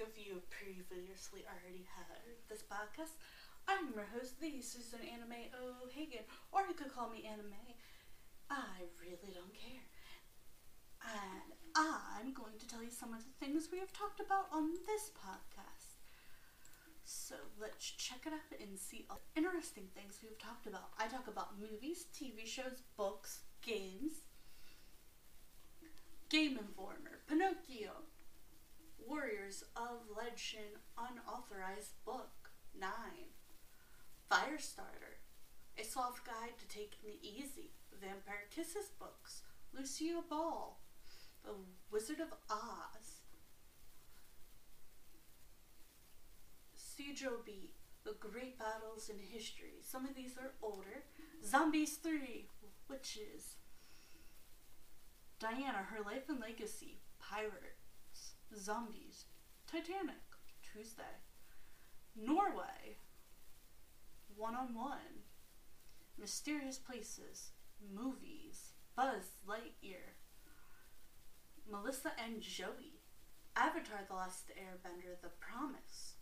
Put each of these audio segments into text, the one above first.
if you previously already heard this podcast. I'm your host, the Susan Anime O'Hagan, or you could call me Anime. I really don't care. And I'm going to tell you some of the things we have talked about on this podcast. So let's check it out and see all the interesting things we've talked about. I talk about movies, TV shows, books, games, Game Informer, Pinocchio, Warriors of Legend Unauthorized Book 9. Firestarter. A soft guide to taking it easy. Vampire Kisses books. Lucia Ball. The Wizard of Oz. Sijo Beat. The Great Battles in History. Some of these are older. Zombies 3. Witches. Diana, Her Life and Legacy. Pirate. Zombies, Titanic, Tuesday, Norway, One on One, Mysterious Places, Movies, Buzz Lightyear, Melissa and Joey, Avatar The Last Airbender, The Promise,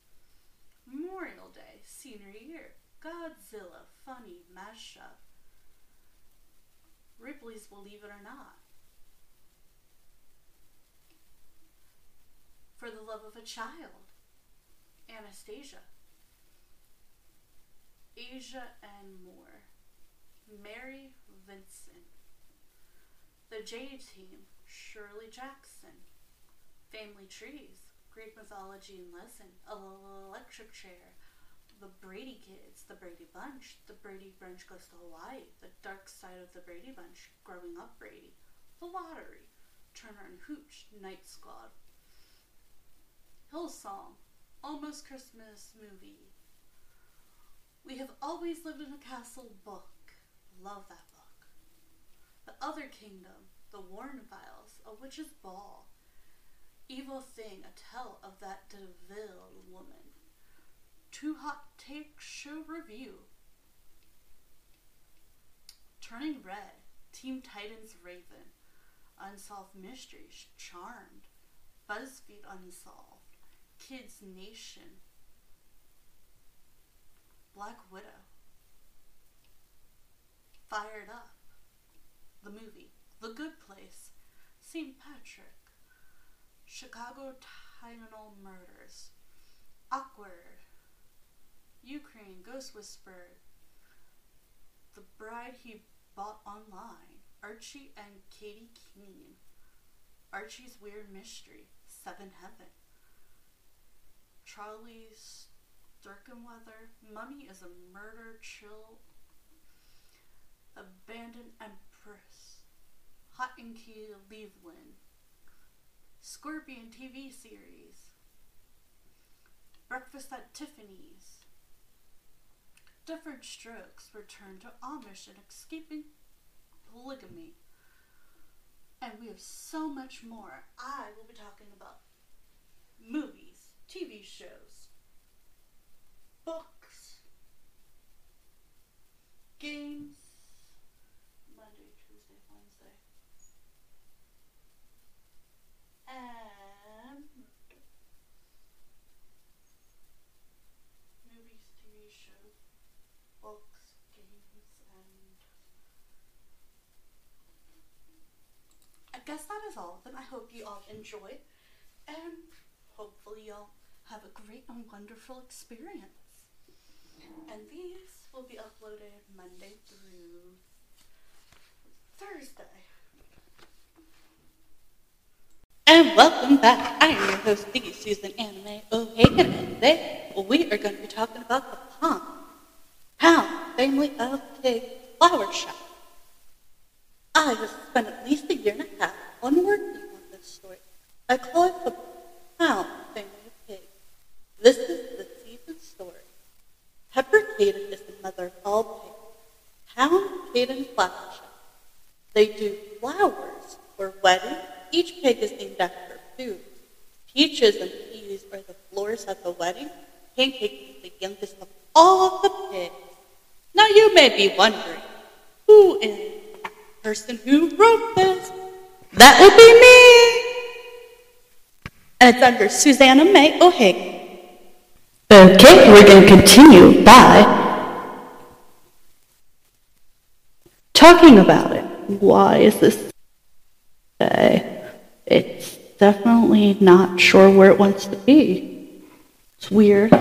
Memorial Day, Senior Year, Godzilla, Funny, Mashup, Ripley's Believe It or Not, for the love of a child. Anastasia. Asia and more. Mary Vincent. The J Team. Shirley Jackson. Family Trees. Greek Mythology and Lesson. Electric Chair. The Brady Kids. The Brady Bunch. The Brady Bunch Goes to Hawaii. The Dark Side of the Brady Bunch. Growing Up Brady. The Lottery. Turner and Hooch. Night Squad. Hillsong, Almost Christmas movie. We have always lived in a castle book. Love that book. The Other Kingdom, The Warren Files, A Witch's Ball. Evil Thing, a tale of that DeVille woman. Two Hot Take Show Review. Turning Red, Teen Titans Raven. Unsolved Mysteries, Charmed. BuzzFeed Unsolved. Kids Nation, Black Widow, Fired Up, the movie, The Good Place, St. Patrick, Chicago Tylenol Murders, Awkward, Ukraine Ghost Whisperer, The Bride He Bought Online, Archie and Katy Keene, Archie's Weird Mystery, Seven Heaven. Charlie Starkweather. Mummy is a murder chill. Abandoned Empress. Hot and Key Cleveland. Scorpion TV series. Breakfast at Tiffany's. Different Strokes return to Amish and escaping polygamy. And we have so much more. I will be talking about movies TV shows, books, games, Monday, Tuesday, Wednesday, and movies, TV shows, books, games, and I guess that is all of them. I hope you all enjoy and hopefully you'll have a great and wonderful experience. And these will be uploaded Monday through Thursday. And welcome back. I am your host, the Susan Anime O'Hagan, and today oh, we are going to be talking about the Pond Pound family of pig flower shop. I have spent at least a year and a half on working on this story. I call it the Pound family pig. this is the season story. Pepper Caden is the mother of all pigs. Pound Caden Shop. They do flowers for weddings. Each pig is named after food. Peaches and peas are the flowers at the wedding. Pancake is the youngest of all of the pigs. Now you may be wondering, who is the person who wrote this? That would be me! And it's under Susanna May O'Hagan. Okay, we're going to continue by talking about it. Why is this? Okay, it's definitely not sure where it wants to be. It's weird.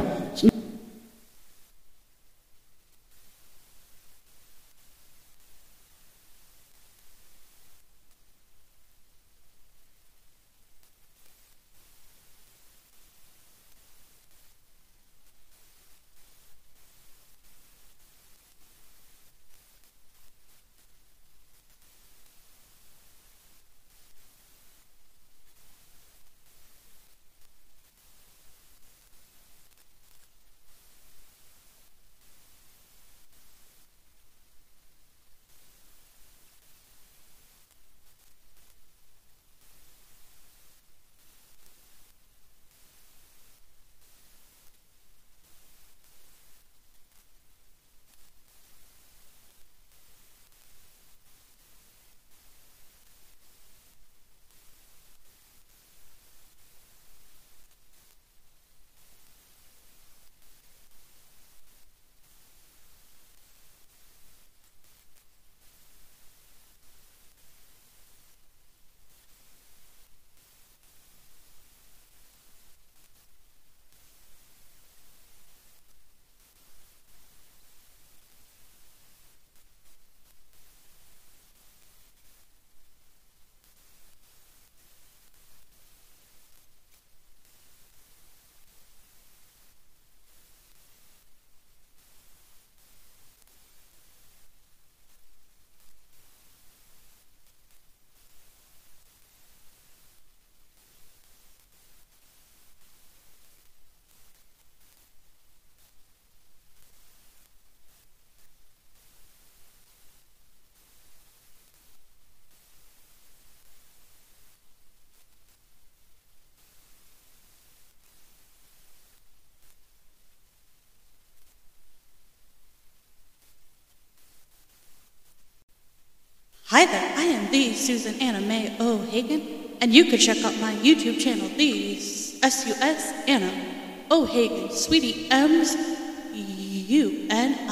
Hi there, I am the Susan Anna May O'Hagan, and you can check out my YouTube channel, the S-U-S Anna O'Hagan, Sweetie M's U-N-I-Q-U-E-L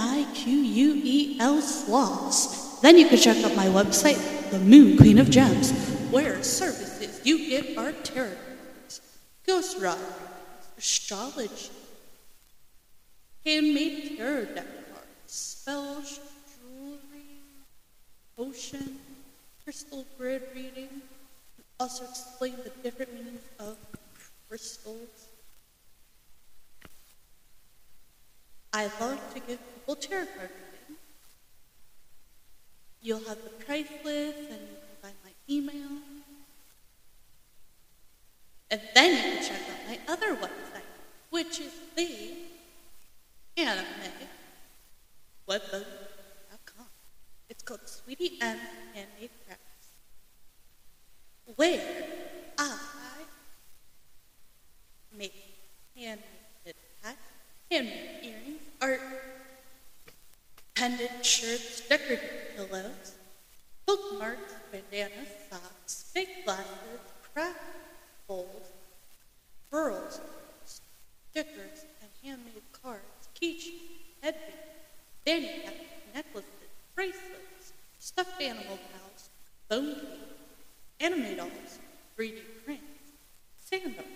Sloths. Then you can check out my website, The Moon Queen of Gems, where services you get are tarot ghost rock, astrology, handmade tarot deck cards, spells, potion, crystal grid reading, also explain the different meanings of crystals. I love to give people tarot card reading. You'll have the price list and you can find my email. And then you can check out my other website, which is the anime webbook.com. Called Sweetie M Handmade Crafts, where I make handmade hats, handmade earrings, art, pendant shirts, decorative pillows, bookmarks, bandanas, socks, fake glasses, craft bowls, pearls, stickers, and handmade cards, keychains, headbands, fanny caps, necklaces, stuffed animal pals, bone cake, anime dolls, 3D prints, sandals.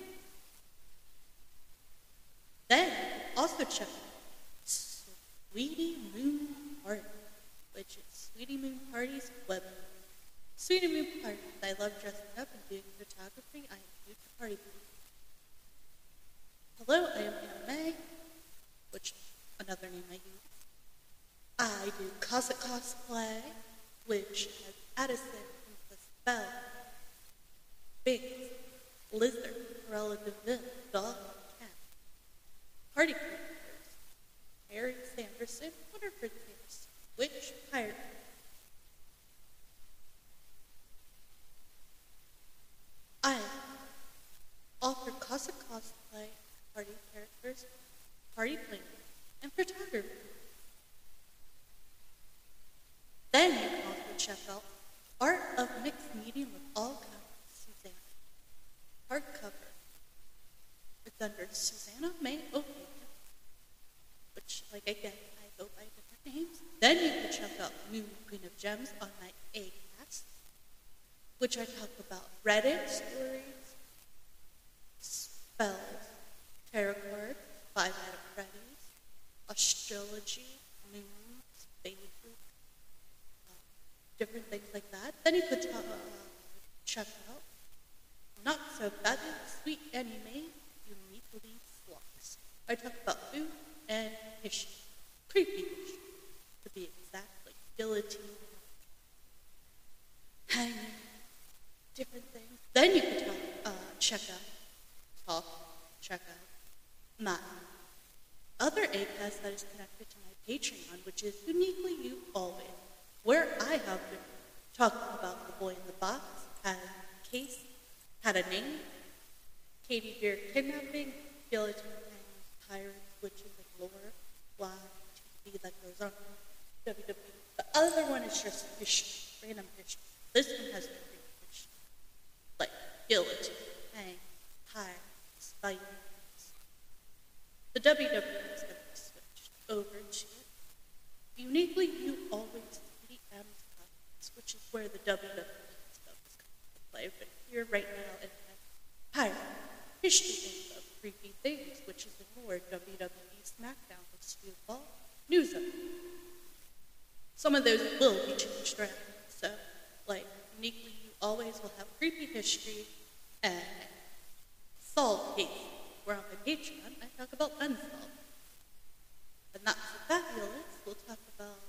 Then also check out Sweetie Moon Party, which is Sweetie Moon Party's web. Sweetie Moon Party, I love dressing up and doing photography. I am a huge party. Hello, I am Anna May, which another name I use. I do Cossack cosplay, which has Addison, Princess Belle, Binks, Lizard, Cruella DeVille, Dog, Cat, Party characters, Harry Sanderson, Winifred Sanderson, Witch, Pirate. I offer Cossack cosplay, party characters, party planning, and photography. Then you can also check out Medium with all kinds, Suzanne. Hardcover, It's under Susanna May O'Hagan, which, like again, I go by different names. Then you can check out Moon Queen of Gems on my Acast, which I talk about Reddit stories, spells, tarot cards, five out of Freddy's, astrology, moons, phases, uh, different things like that. Then you could uh, check out Not So Fabulous Sweet Anime Uniquely Flawless. I talk about food and history, creepy history, to be exact, like guillotine, hanging, different things. Then you could talk, uh, check out, talk, check out my other ACAST that is connected to my Patreon, which is Uniquely You Always, where I have been talking about the boy in the box, had a case, had a name, Katie Beer kidnapping, skeleton pirates, witches, and lore, why TV that goes on. WWE. The other one is just history, random history. This one has great history. Like guillotine, hang, pirates, Vikings. The WWE is going to be switched over to uniquely you always DM's comments, which is where the WWE stuff is coming to play. But here right now it has pirate history creepy things, which is more WWE SmackDown to evolve news of. Some of those will be changed around. So, like, uniquely, you always will have creepy history and solved cases. Where on my Patreon, I talk about unsolved. Not so fabulous, we'll talk about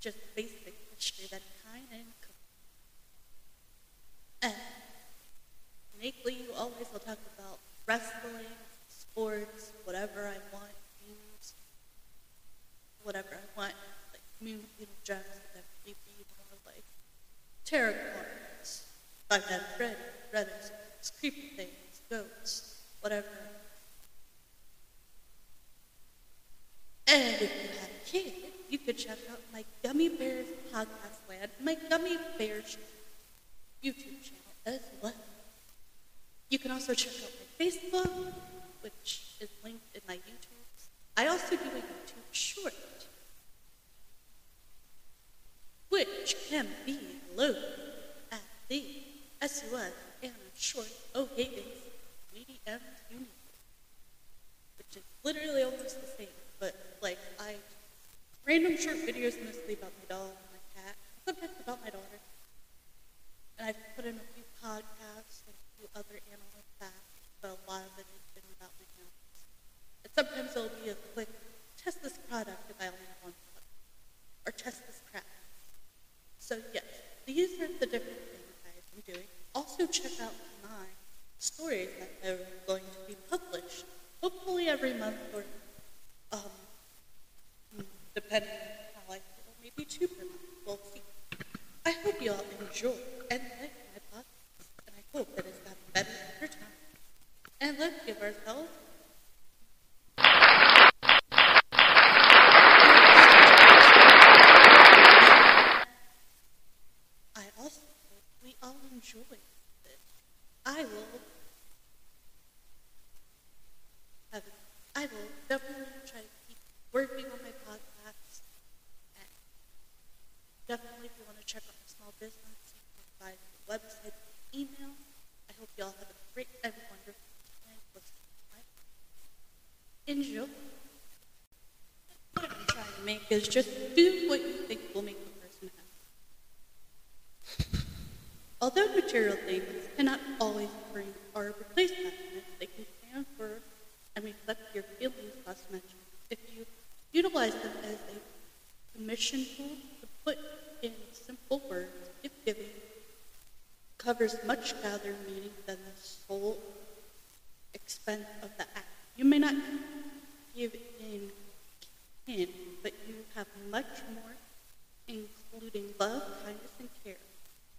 just basic history that kind and and uniquely, you always will talk about wrestling, sports, whatever I want, news, whatever I want, like know, gems, that creepy, more like tarot cards, Nights at Freddy, Reddit, creepy things, ghosts, whatever. And if you have a kid, you could check out my Gummy Bears podcast land, my Gummy Bears YouTube channel as well. You can also check out my Facebook, which is linked in my YouTube. I also do a YouTube short, which can be loaded at the SUS and short O'Hagan's medium unit, which is literally almost the same, but like I random short videos mostly about my dog and my cat, sometimes about my daughter. And I've put in a few podcasts and a few other animal facts, but a lot of it been about my. And sometimes it'll be a quick test this product if I only have one product, or test this craft. So yes, these are the different things I've been doing. Also check out my stories that are going to be published, hopefully every month or um, depending on how I feel, maybe two per month. We'll see. I hope you all enjoy and like my podcast, and I hope that it's gotten better. And let's give ourselves I also hope we all enjoy it. I will have I will definitely try to keep working on my podcast. And definitely, if you want to check out my small business, you can find the website, email. I hope you all have a great and wonderful time listening to my What I'm trying to make is just do what you think will make the person happy. Although material things cannot always bring or replace happiness, they can stand for and reflect your feelings less mentioned. If you utilize them as a commission tool to put in simple words, gift giving covers much gathered meaning than the sole expense of the act. You may not give in kin, but you have much more, including love, kindness, and care.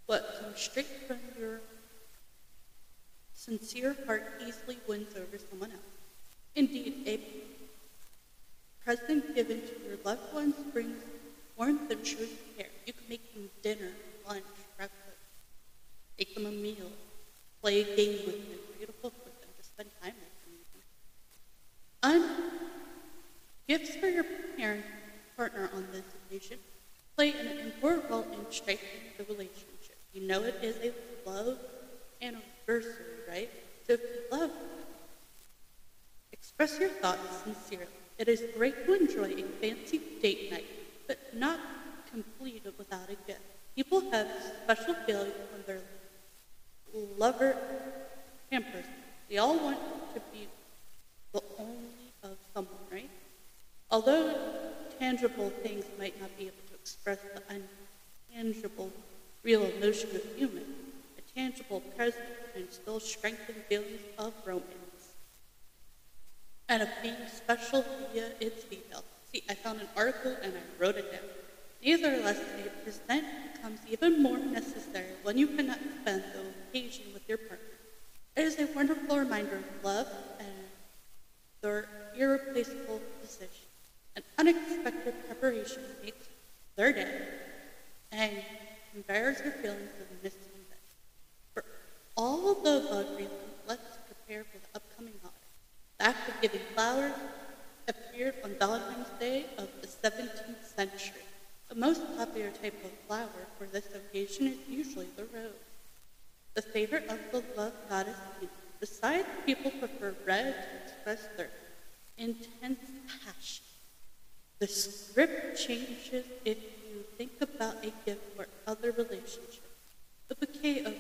What comes straight from your sincere heart easily wins over someone else. Indeed, a present given to your loved ones brings warmth and shows care. You can make them dinner, lunch, breakfast, make them a meal, play a game with them, read a book with them, just spend time with them. Gifts for your parent partner on this occasion play an important role in strengthening the relationship. You know it is a love anniversary, right? So if you love, express your thoughts sincerely. It is great to enjoy a fancy date night, but not complete without a gift. People have special feelings when their lover pampers. They all want to be the only of someone, right? Although tangible things might not be able to express the intangible, real emotion of human, a tangible present can still strengthen feelings of romance and of being special via its details. See, I found an article and I wrote it down. Nevertheless, a present becomes even more necessary when you cannot spend the occasion with your partner. It is a wonderful reminder of love and their irreplaceable position. An unexpected preparation makes their day and conveys your feelings of missing them. For all the above reasons, let's prepare for the upcoming holiday. The act of giving flowers appeared on Valentine's Day of the 17th century. The most popular type of flower for this occasion is usually the rose, the favorite of the love goddess. Besides, people prefer red to express their intense passion. The script changes if you think about a gift for other relationships. A bouquet of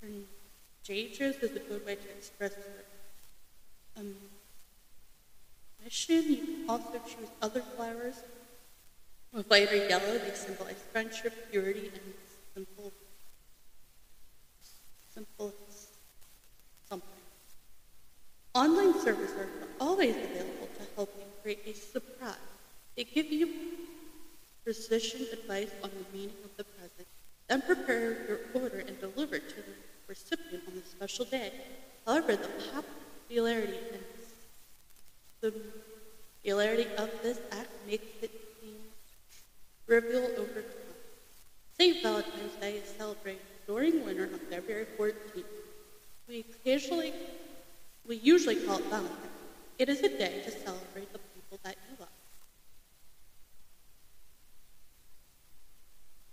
contagious is a good way to express your um, mission. You can also choose other flowers with or yellow. They symbolize friendship, purity, and simple, simple something. Online servers are always available create a surprise. They give you precision advice on the meaning of the present, then prepare your order and deliver it to the recipient on the special day. However, the popularity and the popularity of this act makes it seem trivial over time. St. Valentine's Day is celebrated during winter on February 14th. We occasionally, we usually call it Valentine's. It is a day to celebrate the people that you love.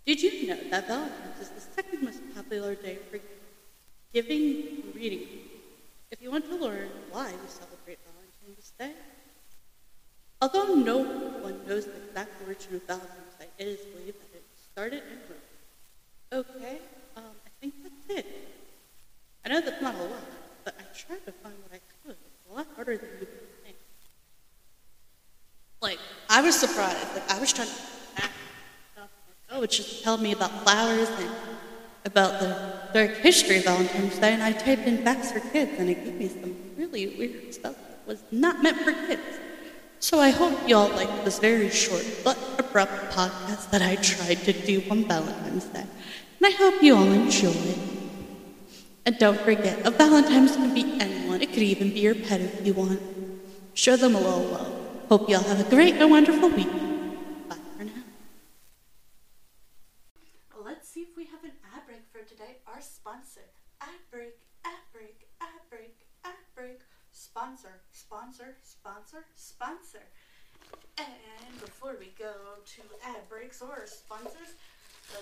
Did you know that Valentine's is the second most popular day for giving greetings? If you want to learn why we celebrate Valentine's Day, although no one knows the exact origin of Valentine's Day, it is believed that it started in Rome. Okay, um, I think that's it. I know that's not a lot, but I tried to find what I could. It's a lot harder than you would think. Like, I was surprised. Like, I was trying to oh, just told me about flowers and about the dark history of Valentine's Day, and I typed in facts for kids, and it gave me some really weird stuff that was not meant for kids. So I hope y'all like this very short but abrupt podcast that I tried to do on Valentine's Day. And I hope you all enjoy it. And don't forget, a Valentine's can be anyone. It could even be your pet if you want. Show them a little love. Hope y'all have a great and wonderful week. Bye for now. Let's see if we have an ad break for today. Our sponsor. Ad break, ad break, ad break, ad break. Sponsor, sponsor, sponsor, sponsor. And before we go to ad breaks or sponsors,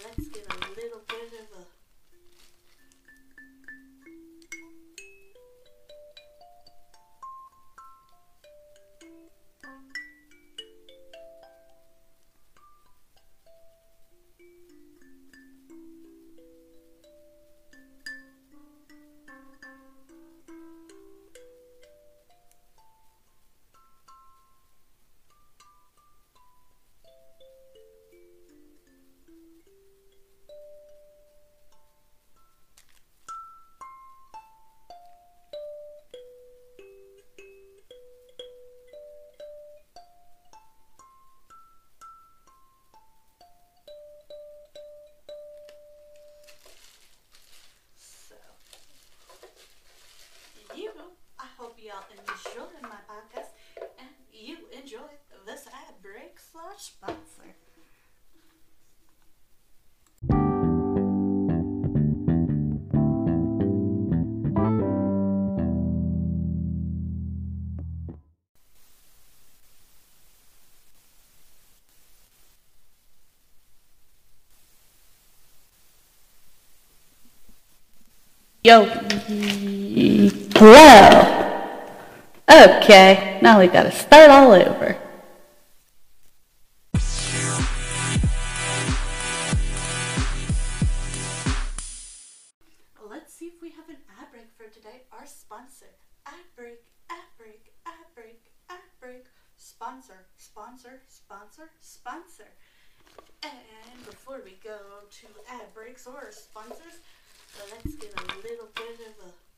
let's get a little bit of a Yo. Hello. Okay, now we gotta start all over. Let's see if we have an ad break for today. Our sponsor, ad break, ad break, ad break, ad break, sponsor, sponsor, sponsor, sponsor. And before we go to ad breaks or sponsors, let's get a little bit of a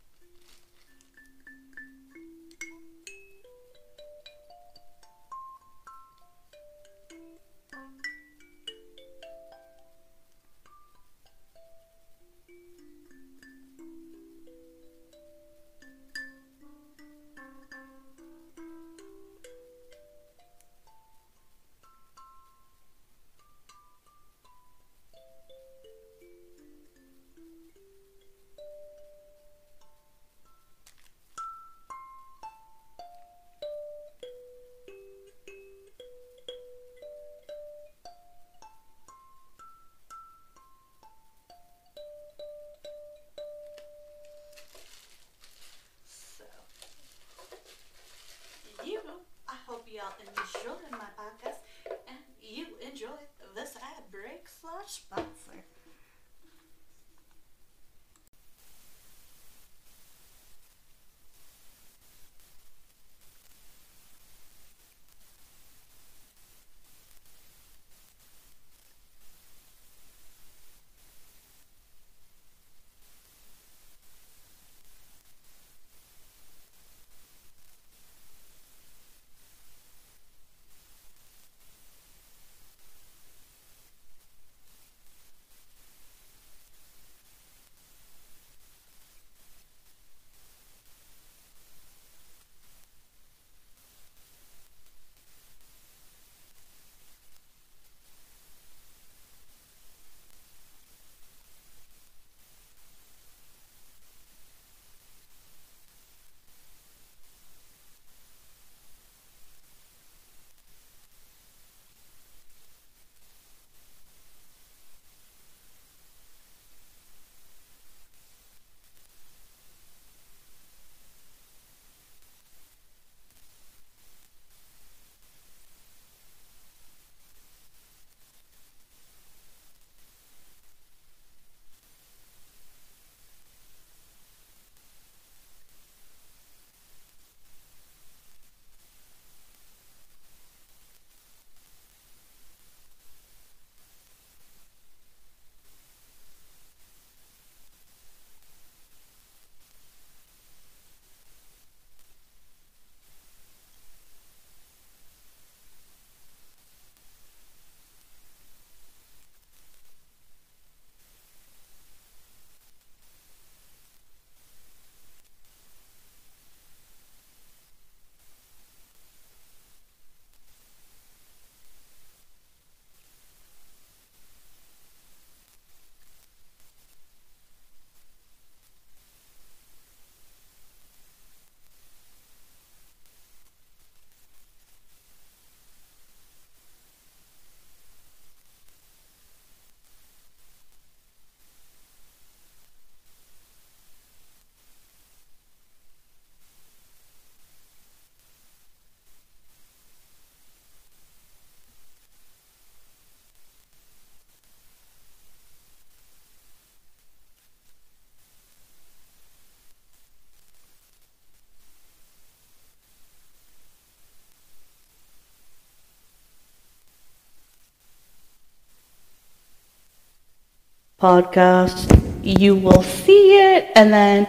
podcast, you will see it and then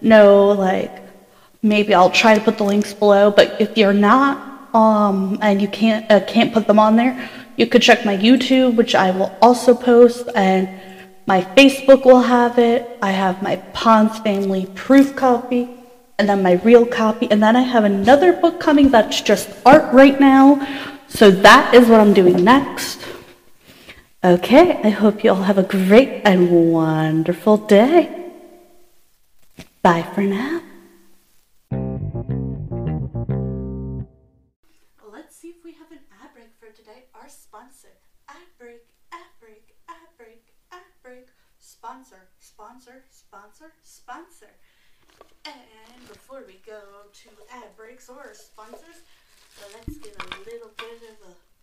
know like maybe I'll try to put the links below. But if you're not um, and you can't uh, can't put them on there, you could check my YouTube, which I will also post, and my Facebook will have it. I have my Pons Family proof copy, and then my real copy, and then I have another book coming that's just art right now. So that is what I'm doing next. Okay, I hope you all have a great and wonderful day. Bye for now. Let's see if we have an ad break for today. Our sponsor, ad break, ad break, ad break, ad break, sponsor, sponsor, sponsor, sponsor. And before we go to ad breaks or sponsors, let's get a little bit of a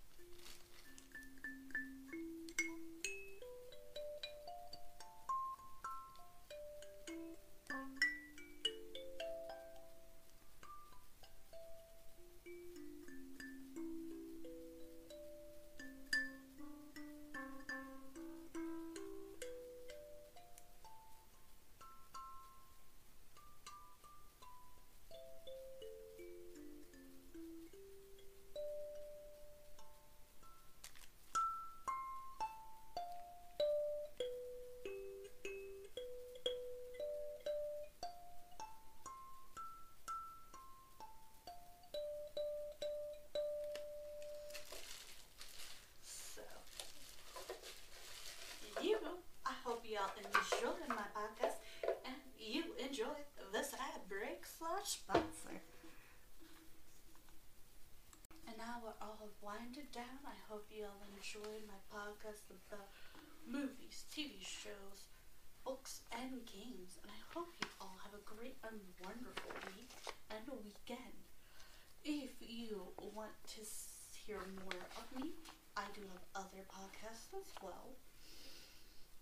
more of me, I do have other podcasts as well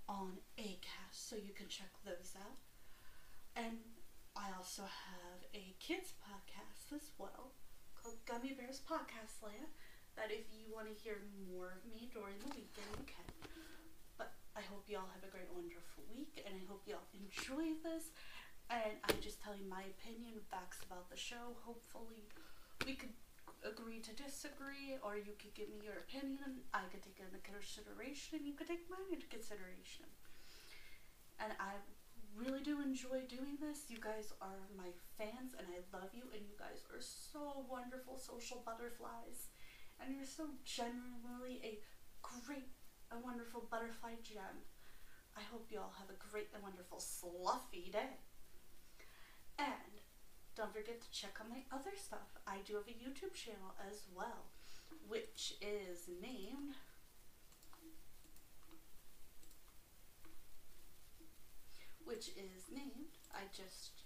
on Acast, so you can check those out. And I also have a kids podcast as well called Gummy Bears Podcast Land. That if you want to hear more of me during the weekend, you can. But I hope you all have a great, wonderful week, and I hope you all enjoy this. And I just tell you my opinion, facts about the show. Hopefully, we could agree to disagree, or you could give me your opinion. I could take it into consideration, and you could take mine into consideration. And I really do enjoy doing this. You guys are my fans, and I love you, and you guys are so wonderful social butterflies. And you're so genuinely a great and wonderful butterfly gem. I hope you all have a great and wonderful fluffy day. Forget to check out my other stuff. I do have a YouTube channel as well, which is named which is named I just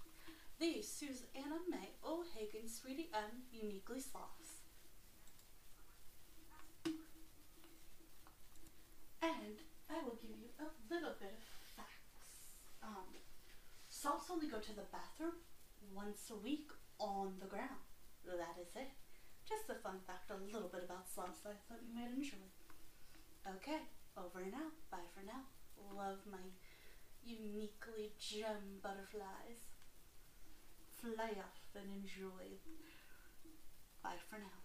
the Susanna May O'Hagan Sweetie M Uniquely Sloths. And I will give you a little bit of facts. Um, sloths only go to the bathroom once a week on the ground. That is it. Just a fun fact, a little bit about sloths that I thought you might enjoy. Okay, over and out. Bye for now. Love my uniquely gem butterflies. Fly off and enjoy. Bye for now.